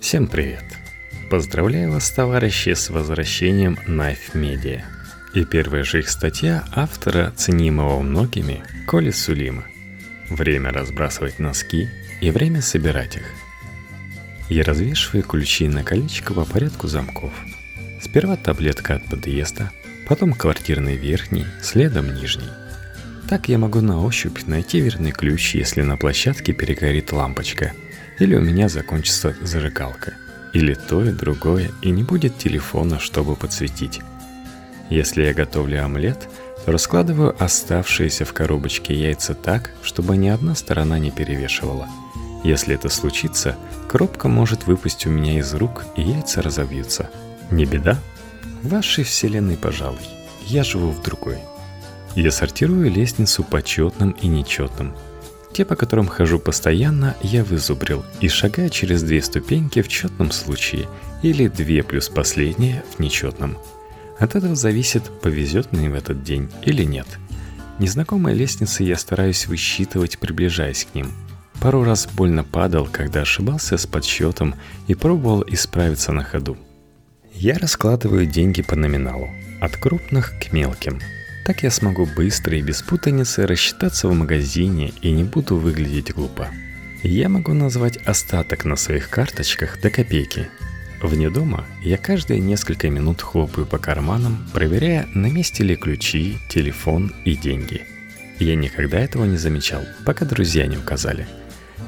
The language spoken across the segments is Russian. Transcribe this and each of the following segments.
Всем привет! Поздравляю вас, товарищи, с возвращением Knife Media. И первая же их статья автора, ценимого многими, Коли Сулима. Время разбрасывать носки и время собирать их. Я развешиваю ключи на колечко по порядку замков. Сперва таблетка от подъезда, потом квартирный верхний, следом нижний. Так я могу на ощупь найти верный ключ, если на площадке перегорит лампочка – или у меня закончится зажигалка. Или то и другое, и не будет телефона, чтобы подсветить. Если я готовлю омлет, то раскладываю оставшиеся в коробочке яйца так, чтобы ни одна сторона не перевешивала. Если это случится, коробка может выпасть у меня из рук, и яйца разобьются. Не беда? В вашей вселенной, пожалуй. Я живу в другой. Я сортирую лестницу по четным и нечетным, те, по которым хожу постоянно, я вызубрил и шагаю через две ступеньки в четном случае или две плюс последние в нечетном. От этого зависит, повезет мне в этот день или нет. Незнакомые лестницы я стараюсь высчитывать, приближаясь к ним. Пару раз больно падал, когда ошибался с подсчетом и пробовал исправиться на ходу. Я раскладываю деньги по номиналу, от крупных к мелким – так я смогу быстро и без путаницы рассчитаться в магазине и не буду выглядеть глупо. Я могу назвать остаток на своих карточках до копейки. Вне дома я каждые несколько минут хлопаю по карманам, проверяя, на месте ли ключи, телефон и деньги. Я никогда этого не замечал, пока друзья не указали.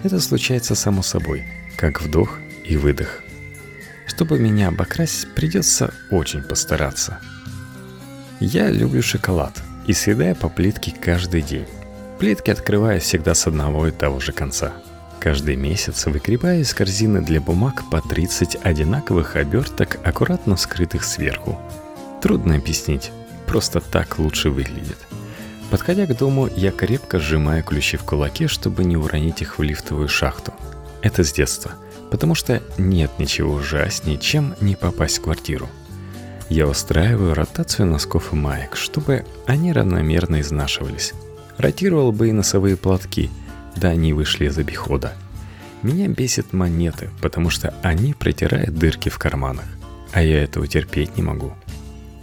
Это случается само собой, как вдох и выдох. Чтобы меня обокрасть, придется очень постараться – я люблю шоколад и съедаю по плитке каждый день. Плитки открываю всегда с одного и того же конца. Каждый месяц выгребаю из корзины для бумаг по 30 одинаковых оберток, аккуратно скрытых сверху. Трудно объяснить, просто так лучше выглядит. Подходя к дому, я крепко сжимаю ключи в кулаке, чтобы не уронить их в лифтовую шахту. Это с детства, потому что нет ничего ужаснее, чем не попасть в квартиру. Я устраиваю ротацию носков и маек, чтобы они равномерно изнашивались. Ротировал бы и носовые платки, да они вышли из обихода. Меня бесит монеты, потому что они протирают дырки в карманах, а я этого терпеть не могу.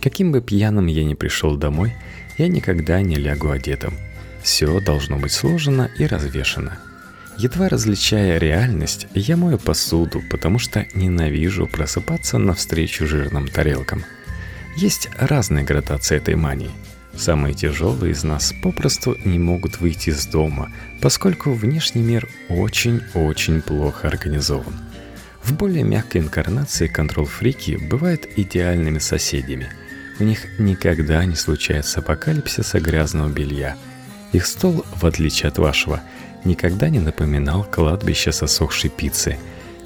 Каким бы пьяным я ни пришел домой, я никогда не лягу одетым. Все должно быть сложено и развешено. Едва различая реальность, я мою посуду, потому что ненавижу просыпаться навстречу жирным тарелкам – есть разные градации этой мании. Самые тяжелые из нас попросту не могут выйти из дома, поскольку внешний мир очень-очень плохо организован. В более мягкой инкарнации контрол-фрики бывают идеальными соседями. У них никогда не случается апокалипсиса грязного белья. Их стол, в отличие от вашего, никогда не напоминал кладбище сосохшей пиццы.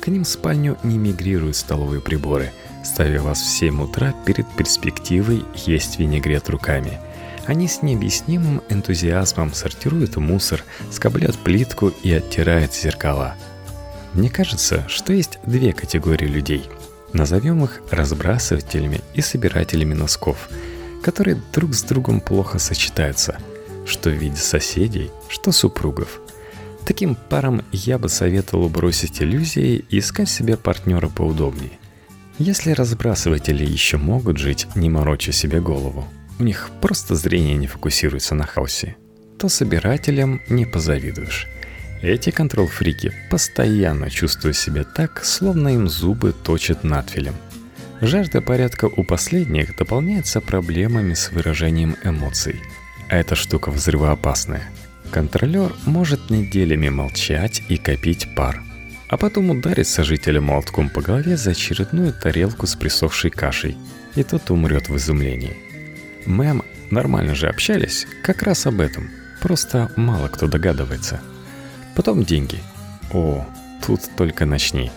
К ним в спальню не мигрируют столовые приборы – ставя вас в 7 утра перед перспективой есть винегрет руками. Они с необъяснимым энтузиазмом сортируют мусор, скоблят плитку и оттирают зеркала. Мне кажется, что есть две категории людей. Назовем их разбрасывателями и собирателями носков, которые друг с другом плохо сочетаются, что в виде соседей, что супругов. Таким парам я бы советовал бросить иллюзии и искать себе партнера поудобнее – если разбрасыватели еще могут жить, не мороча себе голову, у них просто зрение не фокусируется на хаосе, то собирателям не позавидуешь. Эти контрол-фрики постоянно чувствуют себя так, словно им зубы точат надфилем. Жажда порядка у последних дополняется проблемами с выражением эмоций. Эта штука взрывоопасная. Контролер может неделями молчать и копить пар – а потом ударит сожителя молотком по голове за очередную тарелку с присохшей кашей, и тот умрет в изумлении. Мэм, нормально же общались, как раз об этом, просто мало кто догадывается. Потом деньги. О, тут только начни.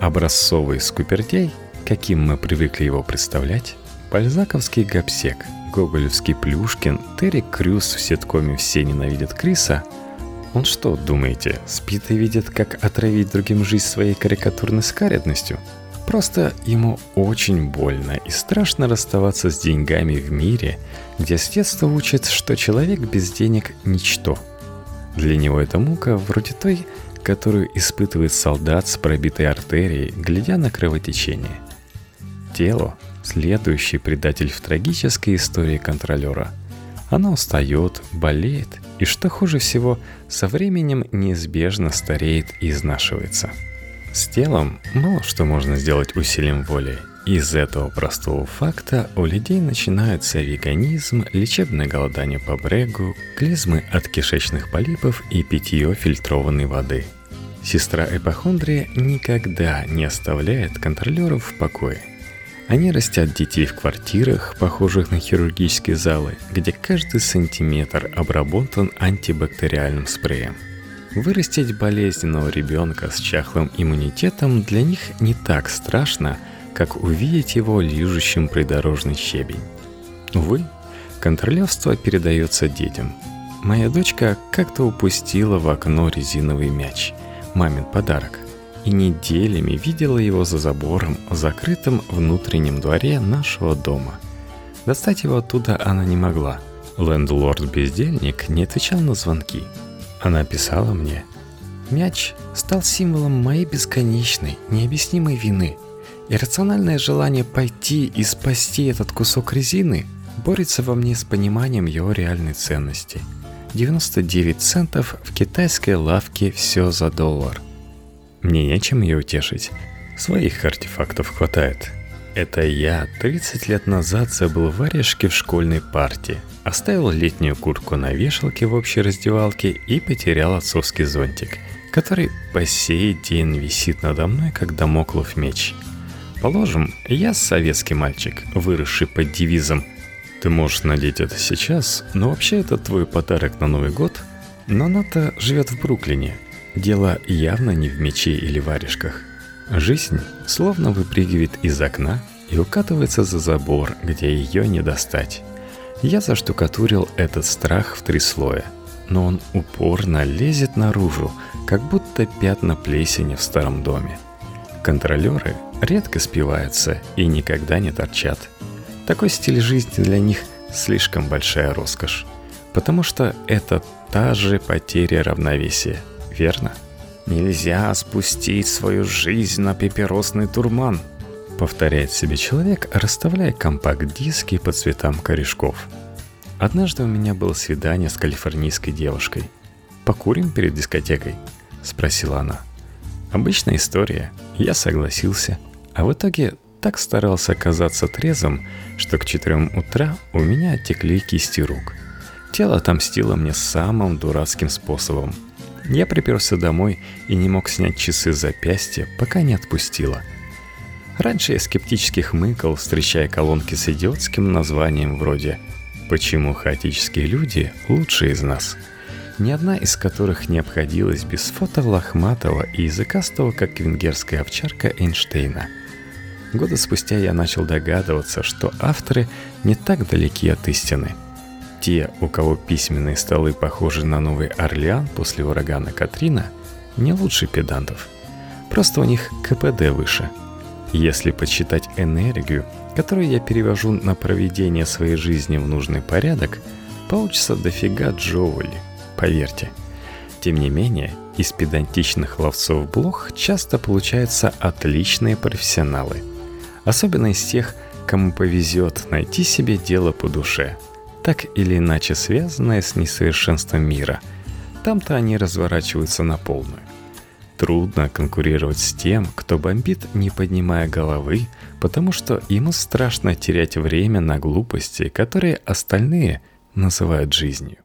Образцовый скупердяй, каким мы привыкли его представлять, бальзаковский гапсек, гоголевский Плюшкин, Терри Крюс в ситкоме «Все ненавидят Криса», он что, думаете, спит и видит, как отравить другим жизнь своей карикатурной скаредностью? Просто ему очень больно и страшно расставаться с деньгами в мире, где с детства учат, что человек без денег – ничто. Для него это мука вроде той, которую испытывает солдат с пробитой артерией, глядя на кровотечение. Тело – следующий предатель в трагической истории контролера. Оно устает, болеет и, что хуже всего, со временем неизбежно стареет и изнашивается. С телом мало что можно сделать усилием воли, из этого простого факта у людей начинаются веганизм, лечебное голодание по брегу, клизмы от кишечных полипов и питье фильтрованной воды. Сестра эпохондрия никогда не оставляет контролеров в покое. Они растят детей в квартирах, похожих на хирургические залы, где каждый сантиметр обработан антибактериальным спреем. Вырастить болезненного ребенка с чахлым иммунитетом для них не так страшно – как увидеть его лижущим придорожный щебень. Увы, контролевство передается детям. Моя дочка как-то упустила в окно резиновый мяч, мамин подарок, и неделями видела его за забором в закрытом внутреннем дворе нашего дома. Достать его оттуда она не могла. Лендлорд-бездельник не отвечал на звонки. Она писала мне, «Мяч стал символом моей бесконечной, необъяснимой вины – Иррациональное желание пойти и спасти этот кусок резины борется во мне с пониманием его реальной ценности. 99 центов в китайской лавке все за доллар. Мне нечем ее утешить. Своих артефактов хватает. Это я 30 лет назад забыл варежки в школьной партии, оставил летнюю куртку на вешалке в общей раздевалке и потерял отцовский зонтик, который по сей день висит надо мной, как домоклов меч – Положим, я советский мальчик, выросший под девизом «Ты можешь надеть это сейчас, но вообще это твой подарок на Новый год». Но она-то живет в Бруклине. Дело явно не в мече или варежках. Жизнь словно выпрыгивает из окна и укатывается за забор, где ее не достать. Я заштукатурил этот страх в три слоя, но он упорно лезет наружу, как будто пятна плесени в старом доме. Контролеры редко спиваются и никогда не торчат. Такой стиль жизни для них слишком большая роскошь, потому что это та же потеря равновесия, верно? Нельзя спустить свою жизнь на папиросный турман, повторяет себе человек, расставляя компакт-диски по цветам корешков. Однажды у меня было свидание с калифорнийской девушкой. «Покурим перед дискотекой?» – спросила она. Обычная история. Я согласился. А в итоге так старался оказаться трезвым, что к четырем утра у меня оттекли кисти рук. Тело отомстило мне самым дурацким способом. Я приперся домой и не мог снять часы с запястья, пока не отпустило. Раньше я скептически хмыкал, встречая колонки с идиотским названием вроде «Почему хаотические люди лучшие из нас?» ни одна из которых не обходилась без фото лохматого и языкастого, как венгерская овчарка Эйнштейна – Года спустя я начал догадываться, что авторы не так далеки от истины. Те, у кого письменные столы похожи на Новый Орлеан после урагана Катрина, не лучше педантов. Просто у них КПД выше. Если подсчитать энергию, которую я перевожу на проведение своей жизни в нужный порядок, получится дофига джоули, поверьте. Тем не менее, из педантичных ловцов блох часто получаются отличные профессионалы – Особенно из тех, кому повезет найти себе дело по душе, так или иначе связанное с несовершенством мира. Там-то они разворачиваются на полную. Трудно конкурировать с тем, кто бомбит, не поднимая головы, потому что ему страшно терять время на глупости, которые остальные называют жизнью.